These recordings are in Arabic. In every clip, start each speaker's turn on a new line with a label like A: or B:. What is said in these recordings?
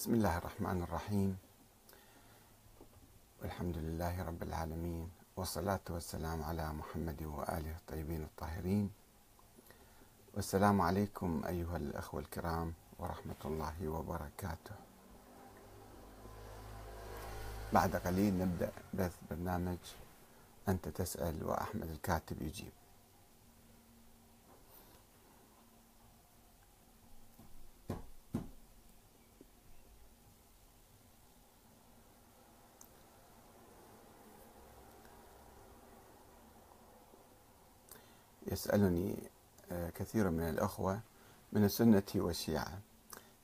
A: بسم الله الرحمن الرحيم. والحمد لله رب العالمين والصلاة والسلام على محمد وآله الطيبين الطاهرين. والسلام عليكم أيها الأخوة الكرام ورحمة الله وبركاته. بعد قليل نبدأ بث برنامج أنت تسأل وأحمد الكاتب يجيب. يسألني آه، كثير من الأخوة من السنة والشيعة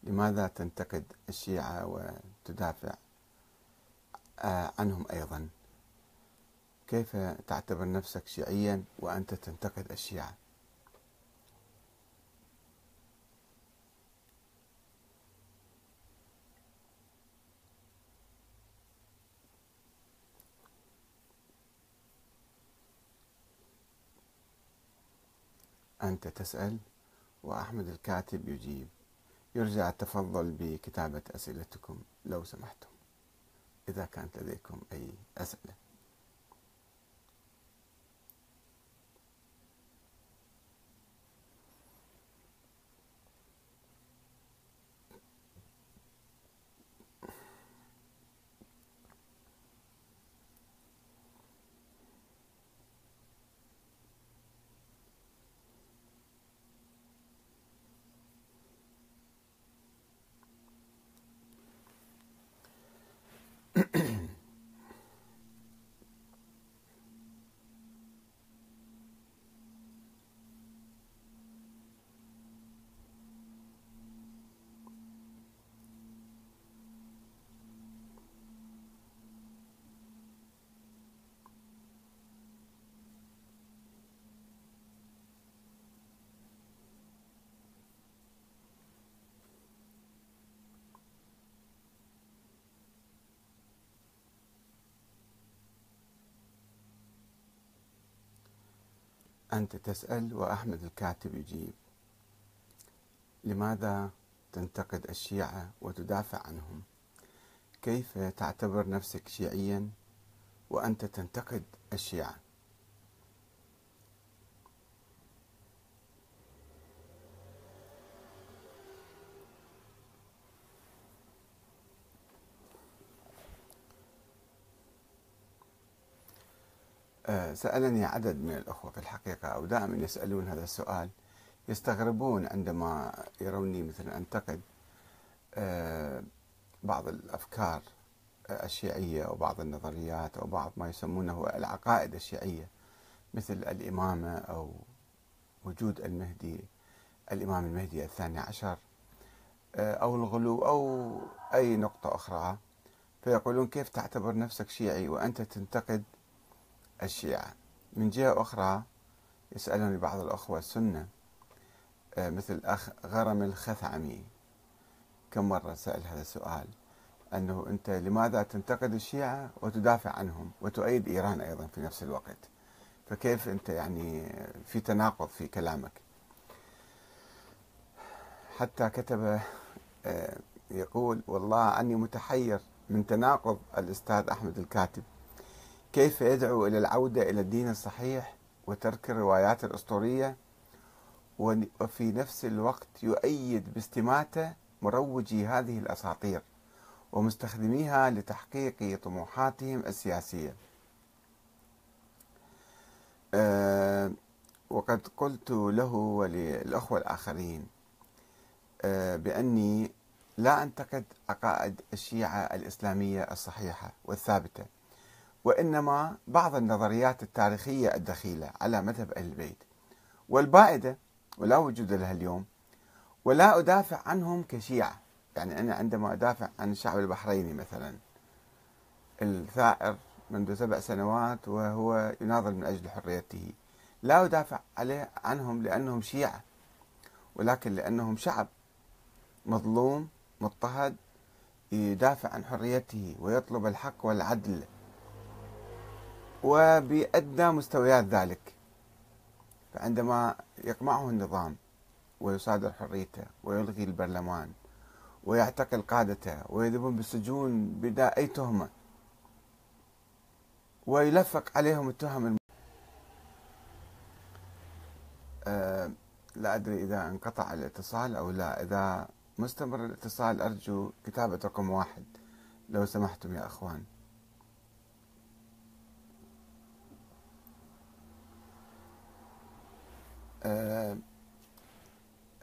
A: لماذا تنتقد الشيعة وتدافع آه، عنهم أيضا؟ كيف تعتبر نفسك شيعيا وأنت تنتقد الشيعة؟ أنت تسأل وأحمد الكاتب يجيب. يرجى التفضل بكتابة أسئلتكم لو سمحتم. إذا كانت لديكم أي أسئلة. أنت تسأل وأحمد الكاتب يجيب. لماذا تنتقد الشيعة وتدافع عنهم؟ كيف تعتبر نفسك شيعيا وأنت تنتقد الشيعة آه، سألني عدد من الأخوة في الحقيقة أو دائما يسألون هذا السؤال يستغربون عندما يروني مثلا أنتقد آه، بعض الأفكار الشيعية أو بعض النظريات أو بعض ما يسمونه العقائد الشيعية مثل الإمامة أو وجود المهدي الإمام المهدي الثاني عشر آه، أو الغلو أو أي نقطة أخرى فيقولون كيف تعتبر نفسك شيعي وأنت تنتقد الشيعة من جهة أخرى يسألني بعض الأخوة السنة آه، مثل الأخ غرم الخثعمي. كم مرة سأل هذا السؤال؟ أنه أنت لماذا تنتقد الشيعة وتدافع عنهم وتؤيد إيران أيضا في نفس الوقت؟ فكيف أنت يعني في تناقض في كلامك؟ حتى كتب آه، يقول والله أني متحير من تناقض الأستاذ أحمد الكاتب. كيف يدعو إلى العودة إلى الدين الصحيح وترك الروايات الأسطورية وفي نفس الوقت يؤيد باستماتة مروجي هذه الأساطير ومستخدميها لتحقيق طموحاتهم السياسية. أه وقد قلت له وللأخوة الآخرين أه بأني لا أنتقد عقائد الشيعة الإسلامية الصحيحة والثابتة. وإنما بعض النظريات التاريخية الدخيلة على مذهب أهل البيت. والبائدة ولا وجود لها اليوم ولا أدافع عنهم كشيعة. يعني أنا عندما أدافع عن الشعب البحريني مثلا الثائر منذ سبع سنوات وهو يناضل من أجل حريته لا أدافع عليه عنهم لأنهم شيعة ولكن لأنهم شعب مظلوم مضطهد يدافع عن حريته ويطلب الحق والعدل وبأدنى مستويات ذلك. فعندما يقمعه النظام ويصادر حريته ويلغي البرلمان ويعتقل قادته ويذهبون بالسجون بلا أي تهمة ويلفق عليهم التهم الم... أه لا أدري إذا انقطع الاتصال أو لا. إذا مستمر الاتصال أرجو كتابة رقم واحد. لو سمحتم يا أخوان أه أه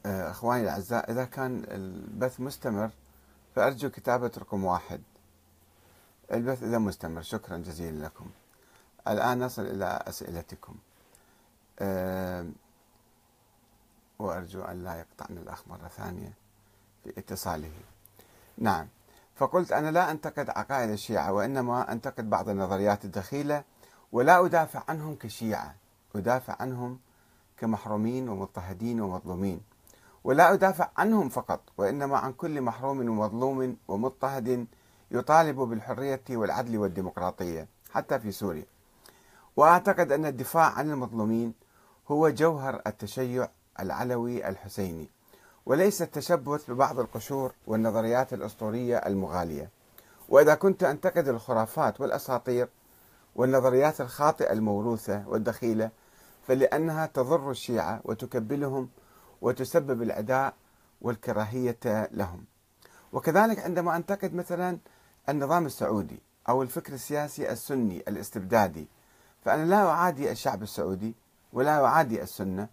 A: أخواني الأعزاء إذا كان البث مستمر فأرجو كتابة رقم واحد. البث إذا مستمر. شكرا جزيلا لكم. الآن نصل إلى أسئلتكم. أه وأرجو أن لا يقطعنا الأخ مرة ثانية في اتصاله. نعم. فقلت أنا لا أنتقد عقائد الشيعة وإنما أنتقد بعض النظريات الدخيلة ولا أدافع عنهم كشيعة. أدافع عنهم كمحرومين ومضطهدين ومظلومين. ولا أدافع عنهم فقط وإنما عن كل محروم ومظلوم ومضطهد يطالب بالحرية والعدل والديمقراطية حتى في سوريا. وأعتقد أن الدفاع عن المظلومين هو جوهر التشيع العلوي الحسيني وليس التشبث ببعض القشور والنظريات الأسطورية المغالية. وإذا كنت أنتقد الخرافات والأساطير والنظريات الخاطئة الموروثة والدخيلة فلأنها تضر الشيعة وتكبلهم وتسبب العداء والكراهية لهم. وكذلك عندما أنتقد مثلا النظام السعودي أو الفكر السياسي السني الاستبدادي فأنا لا أعادي الشعب السعودي ولا أعادي السنة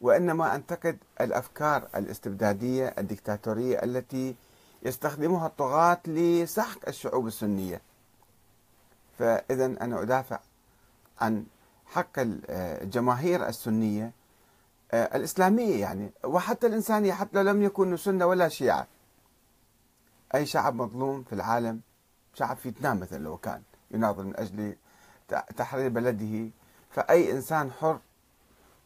A: وإنما أنتقد الأفكار الاستبدادية الدكتاتورية التي يستخدمها الطغاة لسحق الشعوب السنية. فإذا أنا أدافع عن حق الجماهير السنية آه، الإسلامية يعني. وحتى الإنسانية حتى لو لم يكونوا سنة ولا شيعة أي شعب مظلوم في العالم شعب فيتنام مثلا لو كان يناضل من أجل تحرير بلده. فأي إنسان حر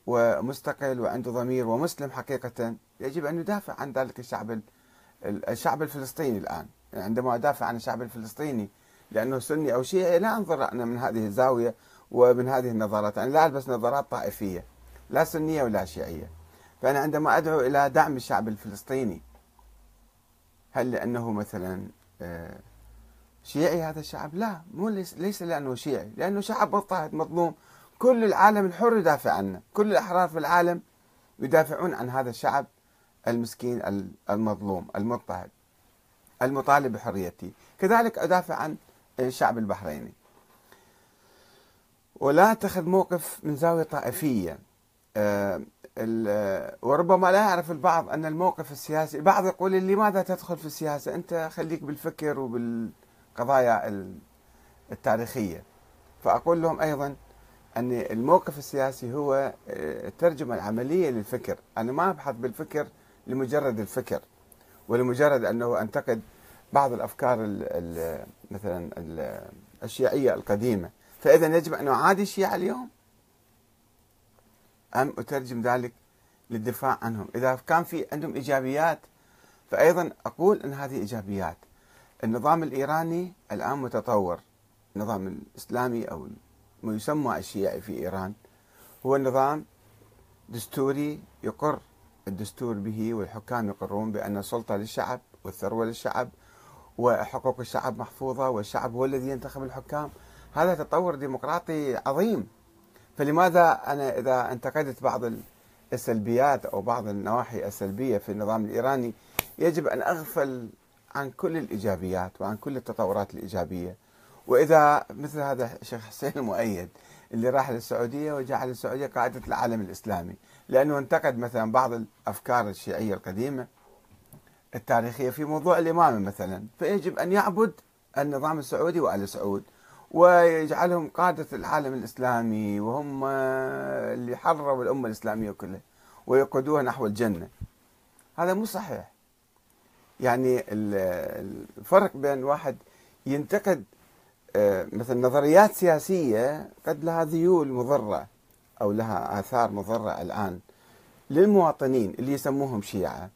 A: ومستقل وعنده ضمير ومسلم حقيقة يجب أن يدافع عن ذلك الشعب الشعب الفلسطيني الآن. عندما أدافع عن الشعب الفلسطيني لأنه سني أو شيعي لا أنظر أنا من هذه الزاوية. ومن هذه النظرات أنا لا ألبس نظرات طائفية لا سنية ولا شيعية. فأنا عندما أدعو إلى دعم الشعب الفلسطيني هل لأنه مثلا آه، شيعي هذا الشعب؟ لا مو ليس لأنه شيعي لأنه شعب مضطهد مظلوم. كل العالم الحر يدافع عنه. كل الأحرار في العالم يدافعون عن هذا الشعب المسكين المظلوم المضطهد المطالب بحريته. كذلك أدافع عن الشعب البحريني. ولا أتخذ موقف من زاوية طائفية. آه، وربما لا يعرف البعض أن الموقف السياسي البعض يقول لماذا تدخل في السياسة؟ أنت خليك بالفكر وبالقضايا التاريخية. فأقول لهم أيضا أن الموقف السياسي هو آه، الترجمة العملية للفكر. أنا ما أبحث بالفكر لمجرد الفكر ولمجرد أنه أنتقد بعض الأفكار ال ال مثلا ال الشيعية القديمة. فإذا يجب أن أعادي الشيعة اليوم؟ أم أترجم ذلك للدفاع عنهم؟ إذا كان في عندهم إيجابيات فأيضا أقول أن هذه إيجابيات. النظام الإيراني الآن متطور. النظام الإسلامي أو ما يسمى الشيعي في إيران هو نظام دستوري يقر الدستور به والحكام يقرون بأن السلطة للشعب والثروة للشعب وحقوق الشعب محفوظة والشعب هو الذي ينتخب الحكام. هذا تطور ديمقراطي عظيم. فلماذا أنا إذا انتقدت بعض السلبيات أو بعض النواحي السلبية في النظام الإيراني يجب أن أغفل عن كل الإيجابيات وعن كل التطورات الإيجابية. وإذا مثل هذا الشيخ حسين المؤيد اللي راح للسعودية وجعل السعودية قاعدة العالم الإسلامي. لأنه انتقد مثلا بعض الأفكار الشيعية القديمة التاريخية في موضوع الإمامة مثلا. فيجب أن يعبد النظام السعودي وآل سعود. ويجعلهم قادة العالم الإسلامي وهم اللي حرروا الأمة الإسلامية كلها ويقودوها نحو الجنة. هذا مو صحيح. يعني الفرق بين واحد ينتقد آه، مثلا نظريات سياسية قد لها ذيول مضرة أو لها آثار مضرة الآن للمواطنين اللي يسموهم شيعة.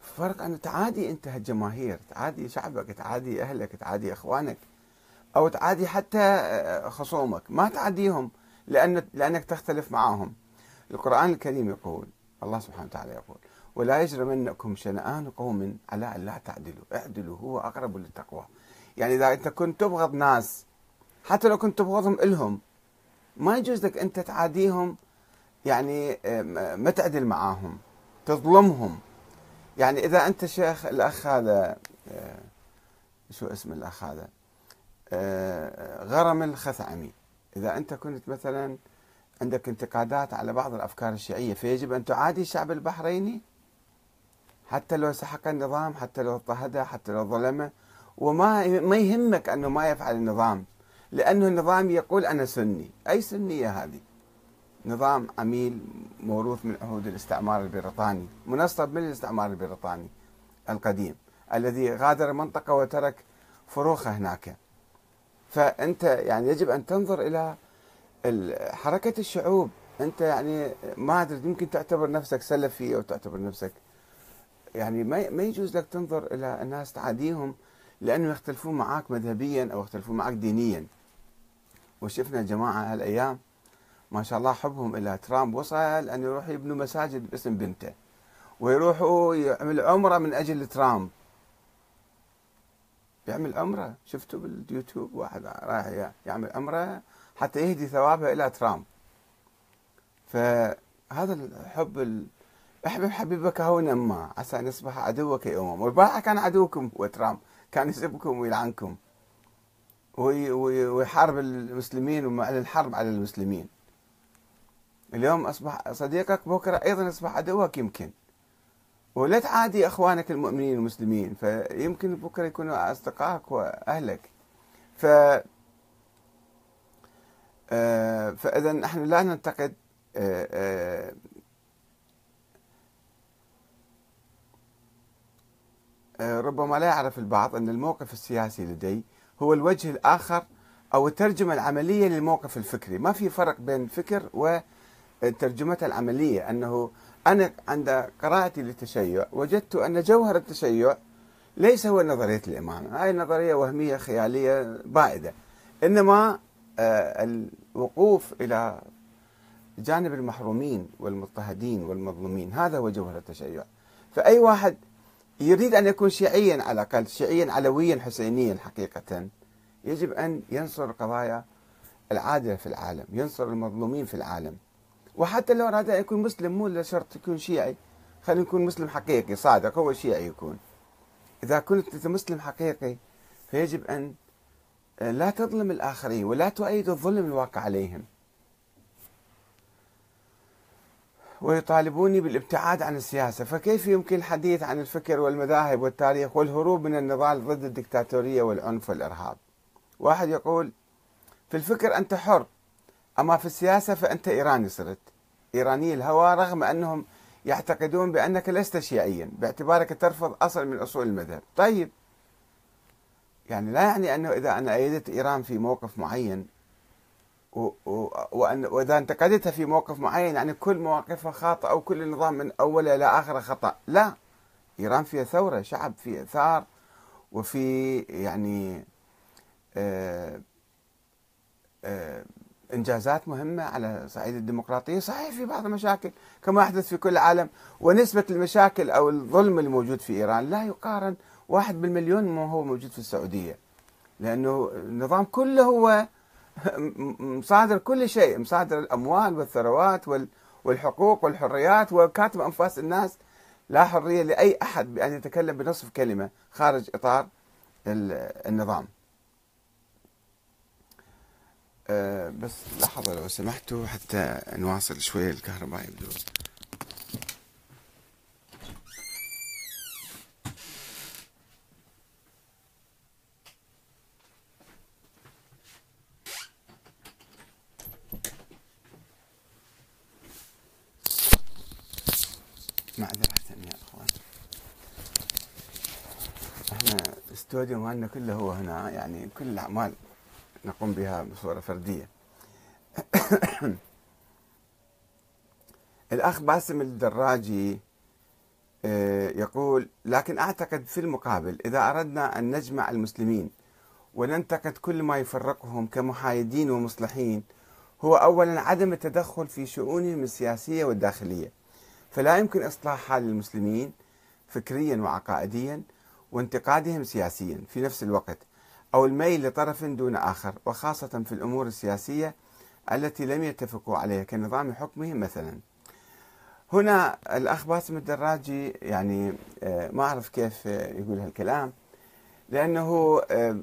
A: فرق أن تعادي أنت هالجماهير تعادي شعبك تعادي أهلك تعادي إخوانك. أو تعادي حتى آه، خصومك. ما تعاديهم لأن لأنك تختلف معهم القرآن الكريم يقول الله سبحانه وتعالى يقول ولا يجرمنكم شنآن قوم على أن لا تعدلوا. اعدلوا هو أقرب للتقوى. يعني إذا أنت كنت تبغض ناس حتى لو كنت تبغضهم إلهم ما يجوز لك أنت تعاديهم يعني ما تعدل معاهم تظلمهم. يعني إذا أنت شيخ الأخ هذا آه، شو اسم الأخ هذا؟ آه، غرم الخثعمي إذا أنت كنت مثلا عندك انتقادات على بعض الأفكار الشيعية فيجب أن تعادي الشعب البحريني حتى لو سحق النظام حتى لو اضطهده حتى لو ظلمه وما ما يهمك أنه ما يفعل النظام لأنه النظام يقول أنا سني. أي سنية هذه؟ نظام عميل موروث من عهود الاستعمار البريطاني منصب من الاستعمار البريطاني القديم الذي غادر المنطقة وترك فروخه هناك. فأنت يعني يجب أن تنظر إلى حركة الشعوب. أنت يعني ما أدري يمكن تعتبر نفسك سلفي أو تعتبر نفسك يعني ما ما يجوز لك تنظر إلى الناس تعاديهم لأنه يختلفون معك مذهبيا أو يختلفون معك دينيا. وشفنا جماعة هالأيام ما شاء الله حبهم إلى ترامب وصل أن يروح يبنوا مساجد باسم بنته ويروحوا يعمل عمرة من أجل ترامب. يعمل عمرة شفتوا باليوتيوب واحد رايح يعمل عمرة حتى يهدي ثوابها إلى ترامب. فهذا الحب ال... احبب حبيبك هونا ما عسى أن يصبح عدوك يوما والبارحه كان عدوكم هو ترامب. كان يسبكم ويلعنكم. ويحارب المسلمين ومعلن الحرب على المسلمين. اليوم أصبح صديقك بكرة أيضا يصبح عدوك يمكن. ولا تعادي أخوانك المؤمنين المسلمين فيمكن بكرة يكونوا أصدقائك وأهلك. ف آه، فإذا نحن لا ننتقد آه، آه، ربما لا يعرف البعض أن الموقف السياسي لدي هو الوجه الآخر أو الترجمة العملية للموقف الفكري. ما في فرق بين فكر وترجمته العملية أنه أنا عند قراءتي للتشيع وجدت أن جوهر التشيع ليس هو نظرية الإمامة. هاي نظرية وهمية خيالية بائدة. إنما آه، الوقوف إلى جانب المحرومين والمضطهدين والمظلومين. هذا هو جوهر التشيع. فأي واحد يريد أن يكون شيعيا على الأقل شيعيا علويا حسينيا حقيقة يجب أن ينصر القضايا العادلة في العالم ينصر المظلومين في العالم. وحتى لو أن يكون مسلم مو شرط يكون شيعي. خلينا نكون مسلم حقيقي صادق هو شيعي يكون. إذا كنت أنت مسلم حقيقي فيجب أن لا تظلم الآخرين ولا تؤيد الظلم الواقع عليهم. ويطالبوني بالابتعاد عن السياسة. فكيف يمكن الحديث عن الفكر والمذاهب والتاريخ والهروب من النضال ضد الدكتاتورية والعنف والإرهاب؟ واحد يقول في الفكر أنت حر. أما في السياسة فأنت إيراني صرت. إيراني الهوى رغم أنهم يعتقدون بأنك لست شيعيا باعتبارك ترفض أصل من أصول المذهب. طيب. يعني لا يعني أنه إذا أنا أيدت إيران في موقف معين وأن وإذا انتقدتها في موقف معين يعني كل مواقفها خاطئة أو كل النظام من أوله إلى آخره خطأ. لا. إيران فيها ثورة شعب فيه ثار وفي يعني آه آه إنجازات مهمة على صعيد الديمقراطية. صحيح في بعض المشاكل كما يحدث في كل العالم ونسبة المشاكل أو الظلم الموجود في إيران لا يقارن واحد بالمليون ما هو موجود في السعودية. لأنه النظام كله هو مصادر كل شيء مصادر الأموال والثروات والحقوق والحريات وكاتب أنفاس الناس لا حرية لأي أحد بأن يتكلم بنصف كلمة خارج إطار النظام. أه بس لحظة لو سمحتوا حتى نواصل شوية الكهرباء يبدو. معذرة يا إخوان. إحنا الاستوديو مالنا كله هو هنا يعني كل الأعمال نقوم بها بصورة فردية. الأخ باسم الدراجي آه، يقول لكن أعتقد في المقابل إذا أردنا أن نجمع المسلمين وننتقد كل ما يفرقهم كمحايدين ومصلحين هو أولا عدم التدخل في شؤونهم السياسية والداخلية فلا يمكن إصلاح حال المسلمين فكريا وعقائديا وانتقادهم سياسيا في نفس الوقت أو الميل لطرف دون آخر وخاصة في الأمور السياسية التي لم يتفقوا عليها كنظام حكمهم مثلا. هنا الأخ باسم الدراجي يعني آه، ما أعرف كيف يقول هالكلام. لأنه آه،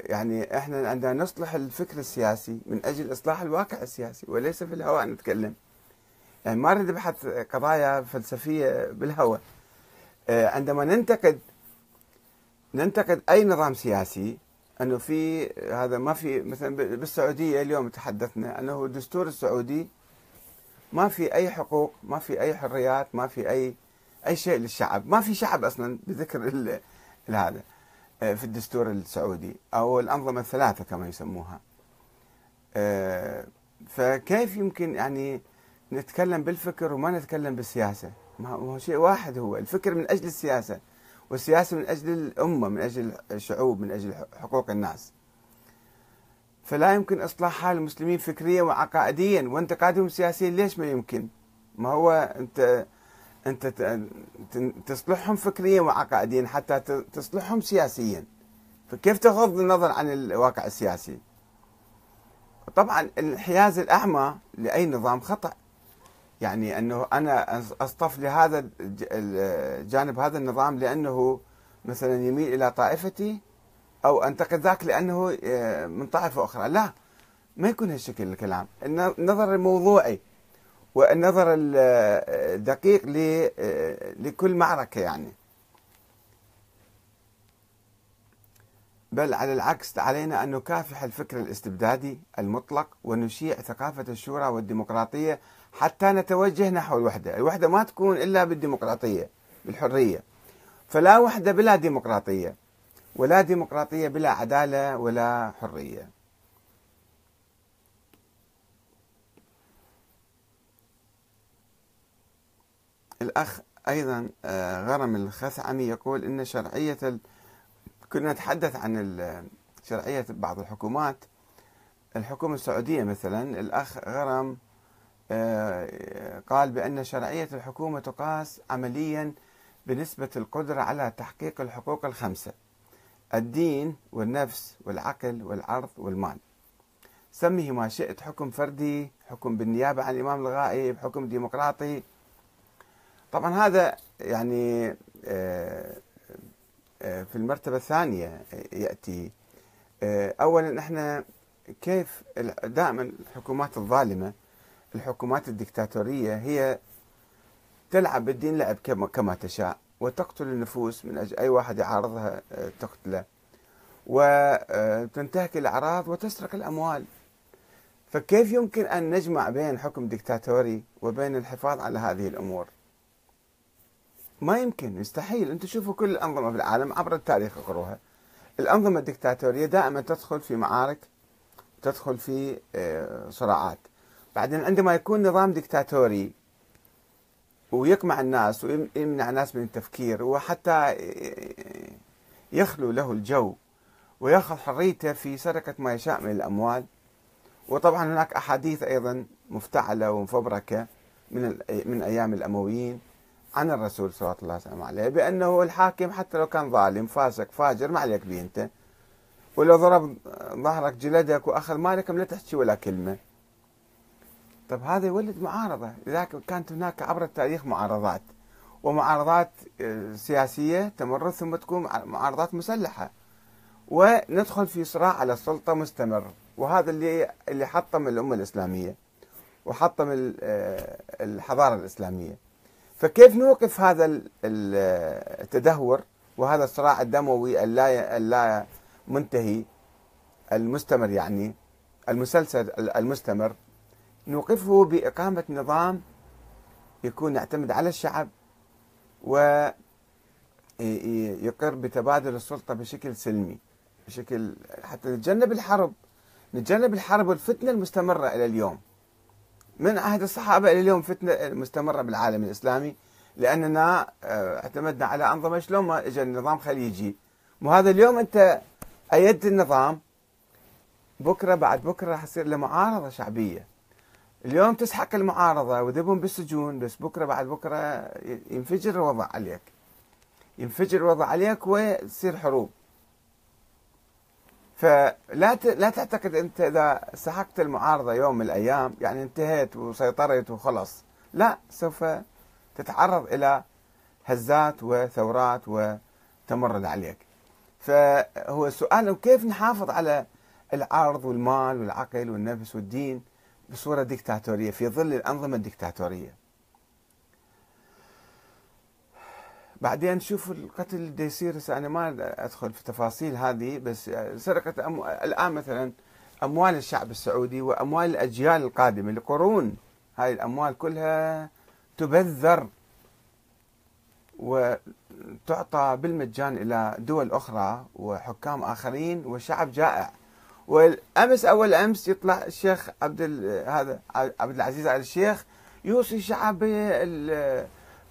A: يعني إحنا عندنا نصلح الفكر السياسي من أجل إصلاح الواقع السياسي وليس في الهواء نتكلم. يعني ما نبحث قضايا فلسفية بالهواء. آه، عندما ننتقد ننتقد أي نظام سياسي أنه في هذا ما في مثلا بالسعودية اليوم تحدثنا أنه الدستور السعودي ما في أي حقوق ما في أي حريات ما في أي أي شيء للشعب. ما في شعب أصلا بذكر هذا آه، في الدستور السعودي أو الأنظمة الثلاثة كما يسموها. آه، فكيف يمكن يعني نتكلم بالفكر وما نتكلم بالسياسة؟ ما هو شيء واحد هو الفكر من أجل السياسة. والسياسة من أجل الأمة من أجل الشعوب من أجل حقوق الناس. فلا يمكن إصلاح حال المسلمين فكريا وعقائديا وانتقادهم سياسيا. ليش ما يمكن؟ ما هو أنت أنت تصلحهم فكريا وعقائديا حتى تصلحهم سياسيا. فكيف تغض النظر عن الواقع السياسي؟ طبعا الانحياز الأعمى لأي نظام خطأ. يعني أنه أنا أصطف لهذا الجانب هذا النظام لأنه مثلا يميل إلى طائفتي أو أنتقد ذاك لأنه آه، من طائفة أخرى، لا ما يكون هالشكل الكلام، النظر الموضوعي والنظر الدقيق آه، لكل معركة يعني. بل على العكس علينا أن نكافح الفكر الاستبدادي المطلق ونشيع ثقافة الشورى والديمقراطية حتى نتوجه نحو الوحدة. الوحدة ما تكون إلا بالديمقراطية بالحرية. فلا وحدة بلا ديمقراطية ولا ديمقراطية بلا عدالة ولا حرية. الأخ أيضا آه، غرم الخثعمي يقول إن شرعية ال... كنا نتحدث عن شرعية بعض الحكومات. الحكومة السعودية مثلا الأخ غرم قال بأن شرعية الحكومة تقاس عمليا بنسبة القدرة على تحقيق الحقوق الخمسة الدين والنفس والعقل والعرض والمال. سميه ما شئت حكم فردي حكم بالنيابة عن الإمام الغائب حكم ديمقراطي. طبعا هذا يعني آه، آه، في المرتبة الثانية يأتي. أولا إحنا كيف دائما الحكومات الظالمة الحكومات الدكتاتورية هي تلعب بالدين لعب كما تشاء وتقتل النفوس من أجل أي واحد يعارضها آه، تقتله. وتنتهك الأعراض وتسرق الأموال. فكيف يمكن أن نجمع بين حكم دكتاتوري وبين الحفاظ على هذه الأمور؟ ما يمكن يستحيل أنتم شوفوا كل الأنظمة في العالم عبر التاريخ أقروها. الأنظمة الدكتاتورية دائما تدخل في معارك تدخل في آه، صراعات. بعدين عندما يكون نظام دكتاتوري ويقمع الناس ويمنع الناس من التفكير وحتى يخلو له الجو ويأخذ حريته في سرقة ما يشاء من الأموال. وطبعا هناك أحاديث أيضا مفتعلة ومفبركة من من أيام الأمويين عن الرسول صلى الله عليه وسلم عليه بأنه الحاكم حتى لو كان ظالم فاسق فاجر ما عليك به أنت ولو ضرب ظهرك جلدك وأخذ مالك لا تحكي ولا كلمة. طب هذا يولد معارضة. لذلك كانت هناك عبر التاريخ معارضات ومعارضات آه، سياسية تمر ثم تكون معارضات مسلحة. وندخل في صراع على السلطة مستمر وهذا اللي اللي حطم الأمة الإسلامية وحطم آه، الحضارة الإسلامية. فكيف نوقف هذا التدهور وهذا الصراع الدموي اللا اللا منتهي المستمر يعني المسلسل المستمر؟ نوقفه بإقامة نظام يكون يعتمد على الشعب ويقر بتبادل السلطة بشكل سلمي بشكل حتى نتجنب الحرب نتجنب الحرب والفتنة المستمرة إلى اليوم. من عهد الصحابة إلى اليوم فتنة مستمرة بالعالم الإسلامي لأننا آه، اعتمدنا على أنظمة شلون ما إجا النظام خليجي وهذا اليوم أنت أيدت النظام بكرة بعد بكرة راح يصير له معارضة شعبية. اليوم تسحق المعارضة وذبهم بالسجون بس بكرة بعد بكرة ينفجر الوضع عليك. ينفجر الوضع عليك وتصير حروب. فلا لا تعتقد أنت إذا سحقت المعارضة يوم من الأيام يعني انتهيت وسيطرت وخلص. لا سوف تتعرض إلى هزات وثورات وتمرد عليك. فهو السؤال كيف نحافظ على العرض والمال والعقل والنفس والدين؟ بصورة ديكتاتورية في ظل الأنظمة الديكتاتورية. بعدين شوف القتل اللي يصير أنا ما أدخل في تفاصيل هذه بس سرقه أمو... الآن مثلا أموال الشعب السعودي وأموال الأجيال القادمة. لقرون هاي الأموال كلها تبذر وتعطى بالمجان إلى دول أخرى وحكام آخرين وشعب جائع. والأمس أول أمس يطلع الشيخ عبد هذا عبد العزيز ال الشيخ يوصي الشعب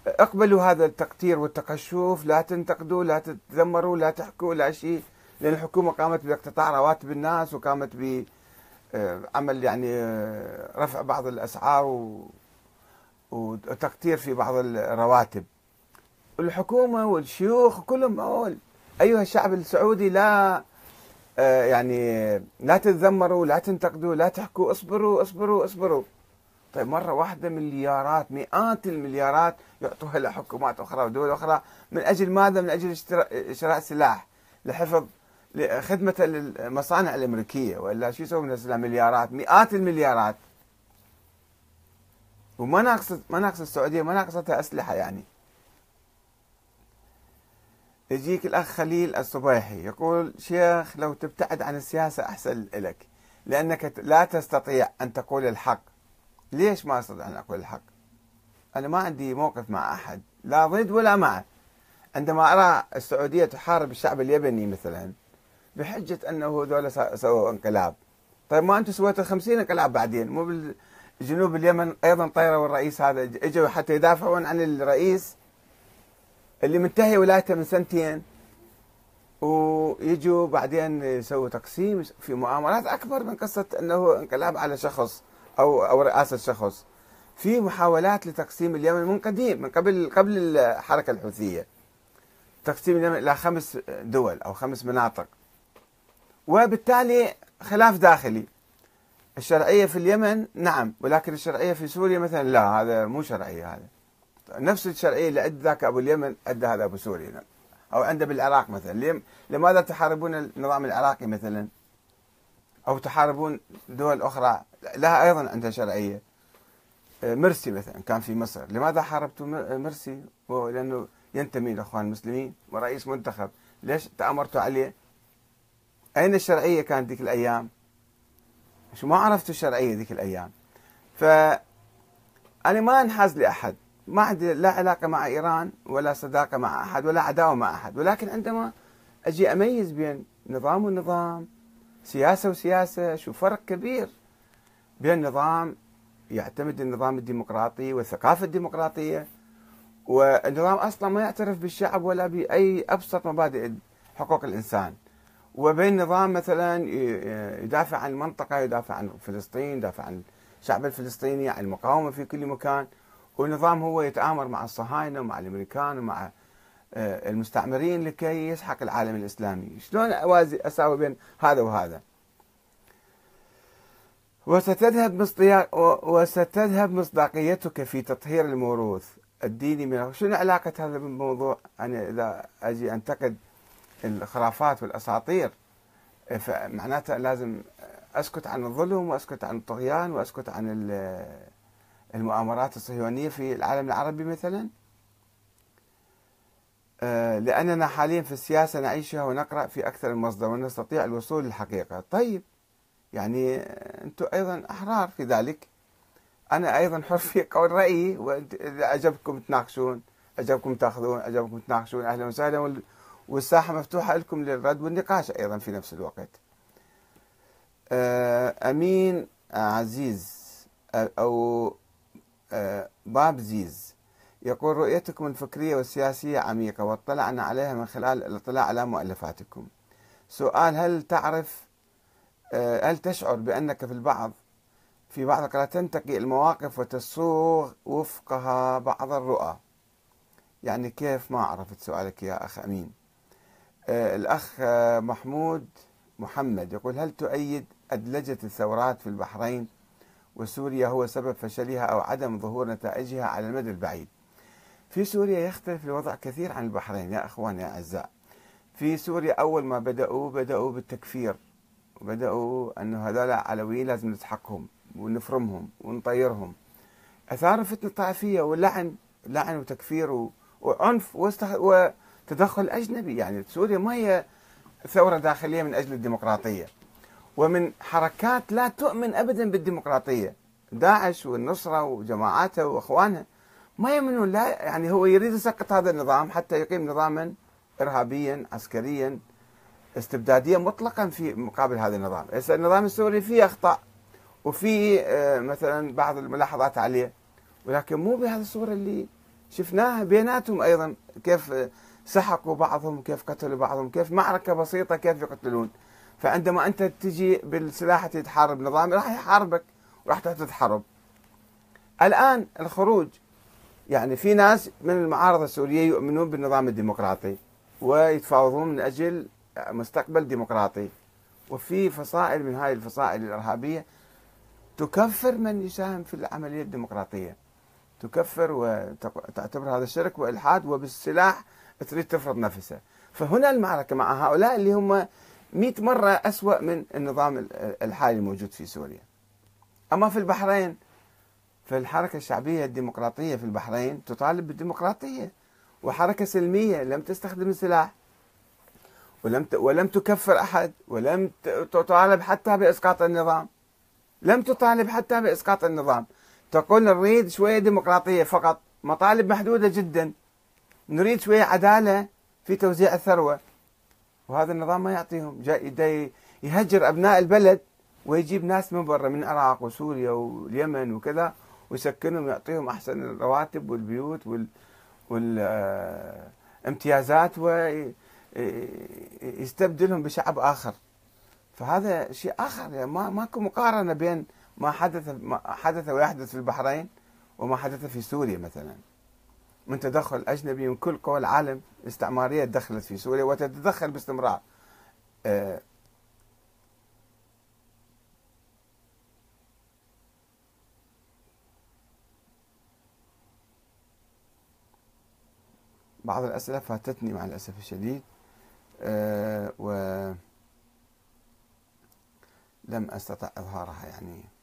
A: اقبلوا هذا التقتير والتقشف لا تنتقدوا لا تتذمروا لا تحكوا لا شيء لأن الحكومة قامت باقتطاع رواتب الناس وقامت بعمل يعني آه، رفع بعض الأسعار و وتقتير في بعض الرواتب. الحكومة والشيوخ كلهم أول أيها الشعب السعودي لا آه، يعني لا تتذمروا لا تنتقدوا لا تحكوا اصبروا اصبروا اصبروا. طيب مرة واحدة مليارات مئات المليارات يعطوها لحكومات أخرى ودول أخرى من أجل ماذا؟ من أجل شراء سلاح لحفظ خدمة المصانع الأمريكية. وإلا شو يسوون السلاح؟ مليارات مئات المليارات. وما ناقص ما ناقص السعودية ما ناقصتها أسلحة يعني. يجيك الأخ خليل الصبيحي يقول شيخ لو تبتعد عن السياسة أحسن لك لأنك لا تستطيع أن تقول الحق. ليش ما أستطيع أن أقول الحق؟ أنا ما عندي موقف مع أحد لا ضد ولا مع. عندما أرى السعودية تحارب الشعب اليمني مثلا بحجة أنه ذولا سووا انقلاب. طيب ما أنتم سويتوا 50 انقلاب بعدين؟ مو بالجنوب اليمن أيضا طيروا الرئيس هذا إجوا حتى يدافعون عن الرئيس اللي منتهي ولايته من سنتين ويجوا بعدين يسووا تقسيم في مؤامرات أكبر من قصة إنه انقلاب على شخص أو أو رئاسة شخص. في محاولات لتقسيم اليمن من قديم من قبل قبل الحركة الحوثية. تقسيم اليمن إلى خمس دول أو خمس مناطق. وبالتالي خلاف داخلي. الشرعية في اليمن نعم ولكن الشرعية في سوريا مثلا لا هذا مو شرعية هذا. نفس الشرعية اللي أدى ذاك أبو اليمن أدى هذا أبو سوريا أو عنده بالعراق مثلا. لماذا تحاربون النظام العراقي مثلا؟ أو تحاربون دول أخرى؟ لها أيضا عندها شرعية. مرسي مثلا كان في مصر. لماذا حاربتوا مرسي؟ لأنه ينتمي لاخوان المسلمين ورئيس منتخب. ليش تأمرتوا عليه؟ أين الشرعية كانت ذيك الأيام؟ شو ما عرفتوا الشرعية ذيك الأيام. ف أنا ما أنحاز لأحد. ما عندي لا علاقة مع إيران ولا صداقة مع أحد ولا عداوة مع أحد. ولكن عندما أجي أميز بين نظام ونظام سياسة وسياسة شو فرق كبير بين نظام يعتمد النظام الديمقراطي والثقافة الديمقراطية والنظام أصلا ما يعترف بالشعب ولا بأي أبسط مبادئ حقوق الإنسان. وبين نظام مثلا يدافع عن المنطقة يدافع عن فلسطين يدافع عن الشعب الفلسطيني عن المقاومة في كل مكان. ونظام هو يتآمر مع الصهاينة ومع الأمريكان ومع آه، المستعمرين لكي يسحق العالم الإسلامي. شلون أوازي أساوي بين هذا وهذا؟ وستذهب وستذهب مصداقيتك في تطهير الموروث الديني من شنو علاقة هذا بالموضوع؟ أنا إذا أجي أنتقد الخرافات والأساطير فمعناتها لازم أسكت عن الظلم وأسكت عن الطغيان وأسكت عن المؤامرات الصهيونية في العالم العربي مثلا. آه، لأننا حاليا في السياسة نعيشها ونقرأ في أكثر من مصدر ونستطيع الوصول للحقيقة. طيب يعني أنتم أيضا أحرار في ذلك. أنا أيضا حر في قول رأيي وإذا عجبكم تناقشون عجبكم تأخذون عجبكم تناقشون أهلا وسهلا والساحة مفتوحة لكم للرد والنقاش أيضا في نفس الوقت. آه، أمين عزيز أو آه، باب زيز. يقول رؤيتكم الفكرية والسياسية عميقة واطلعنا عليها من خلال الاطلاع على مؤلفاتكم. سؤال هل تعرف آه، هل تشعر بأنك في البعض؟ في بعض القراءات تنتقي المواقف وتصوغ وفقها بعض الرؤى. يعني كيف ما عرفت سؤالك يا أخ أمين؟ آه الأخ محمود محمد يقول هل تؤيد أدلجة الثورات في البحرين؟ وسوريا هو سبب فشلها أو عدم ظهور نتائجها على المدى البعيد. في سوريا يختلف الوضع كثير عن البحرين يا أخواني يا أعزاء. في سوريا أول ما بدأوا بدأوا بالتكفير وبدأوا أنه هذول علويين لازم نسحقهم ونفرمهم ونطيرهم. أثاروا فتنة طائفية ولعن لعن وتكفير وعنف وتدخل أجنبي. يعني سوريا ما هي ثورة داخلية من أجل الديمقراطية. ومن حركات لا تؤمن أبدا بالديمقراطية. داعش والنصرة وجماعاته وأخوانها ما يؤمنون لا يعني هو يريد يسقط هذا النظام حتى يقيم نظاما إرهابيا عسكريا استبداديا مطلقا في مقابل هذا النظام. النظام السوري؟ فيه أخطاء وفي آه، مثلا بعض الملاحظات عليه. ولكن مو بهذه الصورة اللي شفناها. بيناتهم أيضا كيف سحقوا بعضهم كيف قتلوا بعضهم كيف معركة بسيطة كيف يقتلون. فعندما أنت تجي بالسلاح تحارب نظام راح يحاربك وراح تتحارب. الآن الخروج يعني في ناس من المعارضة السورية يؤمنون بالنظام الديمقراطي ويتفاوضون من أجل مستقبل ديمقراطي. وفي فصائل من هذه الفصائل الإرهابية تكفر من يساهم في العملية الديمقراطية. تكفر وتعتبر هذا شرك وإلحاد وبالسلاح تريد تفرض نفسها فهنا المعركة مع هؤلاء اللي هم مئة مرة أسوأ من النظام الحالي الموجود في سوريا. أما في البحرين فالحركة الشعبية الديمقراطية في البحرين تطالب بالديمقراطية وحركة سلمية لم تستخدم السلاح ولم ولم تكفر أحد ولم تطالب حتى بإسقاط النظام. لم تطالب حتى بإسقاط النظام. تقول نريد شوية ديمقراطية فقط مطالب محدودة جدا. نريد شوية عدالة في توزيع الثروة. وهذا النظام ما يعطيهم جاي يهجر أبناء البلد ويجيب ناس من برا من العراق وسوريا واليمن وكذا ويسكنهم ويعطيهم أحسن الرواتب والبيوت وال والامتيازات ويستبدلهم بشعب آخر. فهذا شيء آخر يعني ما ماكو مقارنة بين ما حدث ما حدث ويحدث في البحرين وما حدث في سوريا مثلا. من تدخل أجنبي من كل قوى العالم الاستعمارية دخلت في سوريا وتتدخل باستمرار. آه، بعض الأسئلة فاتتني مع الأسف الشديد. أه ولم أستطع إظهارها يعني.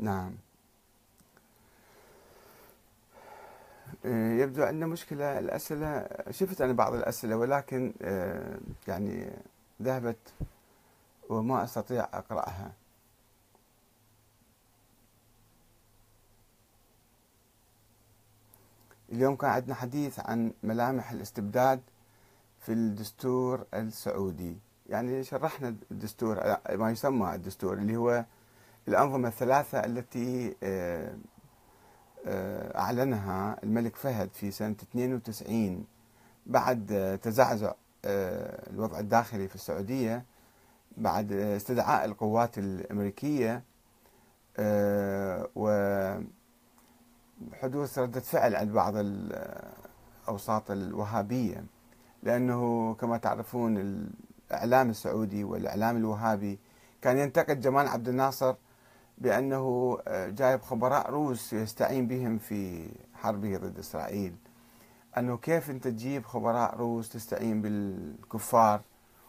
A: نعم. إيه، يبدو عندنا مشكلة الأسئلة شفت أنا بعض الأسئلة ولكن إيه، يعني ذهبت وما أستطيع أقرأها. اليوم كان عندنا حديث عن ملامح الاستبداد في الدستور السعودي. يعني شرحنا الدستور ما يسمى الدستور اللي هو الأنظمة الثلاثة التي آه، آه، أعلنها الملك فهد في سنة 92 بعد تزعزع آه، الوضع الداخلي في السعودية بعد استدعاء القوات الأمريكية وحدوث ردة فعل عند بعض الأوساط الوهابية. لأنه كما تعرفون الإعلام السعودي والإعلام الوهابي كان ينتقد جمال عبد الناصر بأنه آه، جايب خبراء روس يستعين بهم في حربه ضد إسرائيل. أنه كيف أنت تجيب خبراء روس تستعين بالكفار؟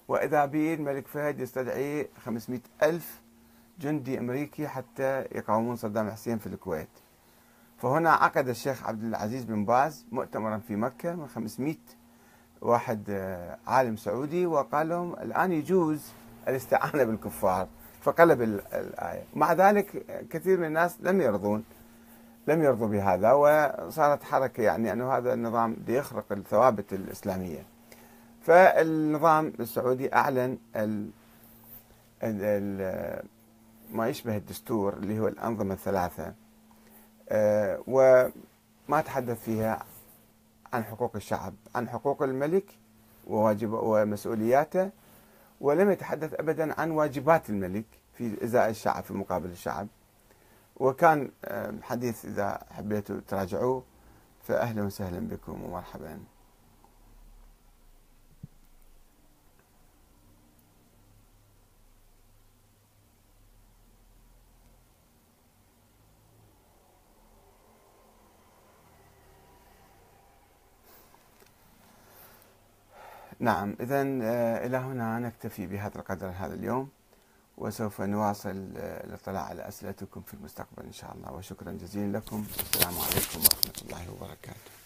A: وإذا بي الملك فهد يستدعي 500 ألف جندي أمريكي حتى يقاومون صدام حسين في الكويت. فهنا عقد الشيخ عبد العزيز بن باز مؤتمرا في مكة من 500 واحد آه، عالم سعودي وقال لهم الآن يجوز الاستعانة بالكفار. فقلب الآية. مع ذلك كثير من الناس لم يرضون لم يرضوا بهذا وصارت حركة يعني أنه هذا النظام يخرق الثوابت الإسلامية. فالنظام السعودي أعلن ال ال ما يشبه الدستور اللي هو الأنظمة الثلاثة آه، وما تحدث فيها عن حقوق الشعب عن حقوق الملك وواجب ومسؤولياته ولم يتحدث ابدا عن واجبات الملك في إزاء الشعب في مقابل الشعب. وكان آه، حديث إذا حبيتوا تراجعوه فاهلا وسهلا بكم ومرحبا. نعم إذا آه، إلى هنا نكتفي بهذا القدر هذا اليوم وسوف نواصل آه، الاطلاع على أسئلتكم في المستقبل إن شاء الله. وشكرا جزيلا لكم. السلام عليكم ورحمة الله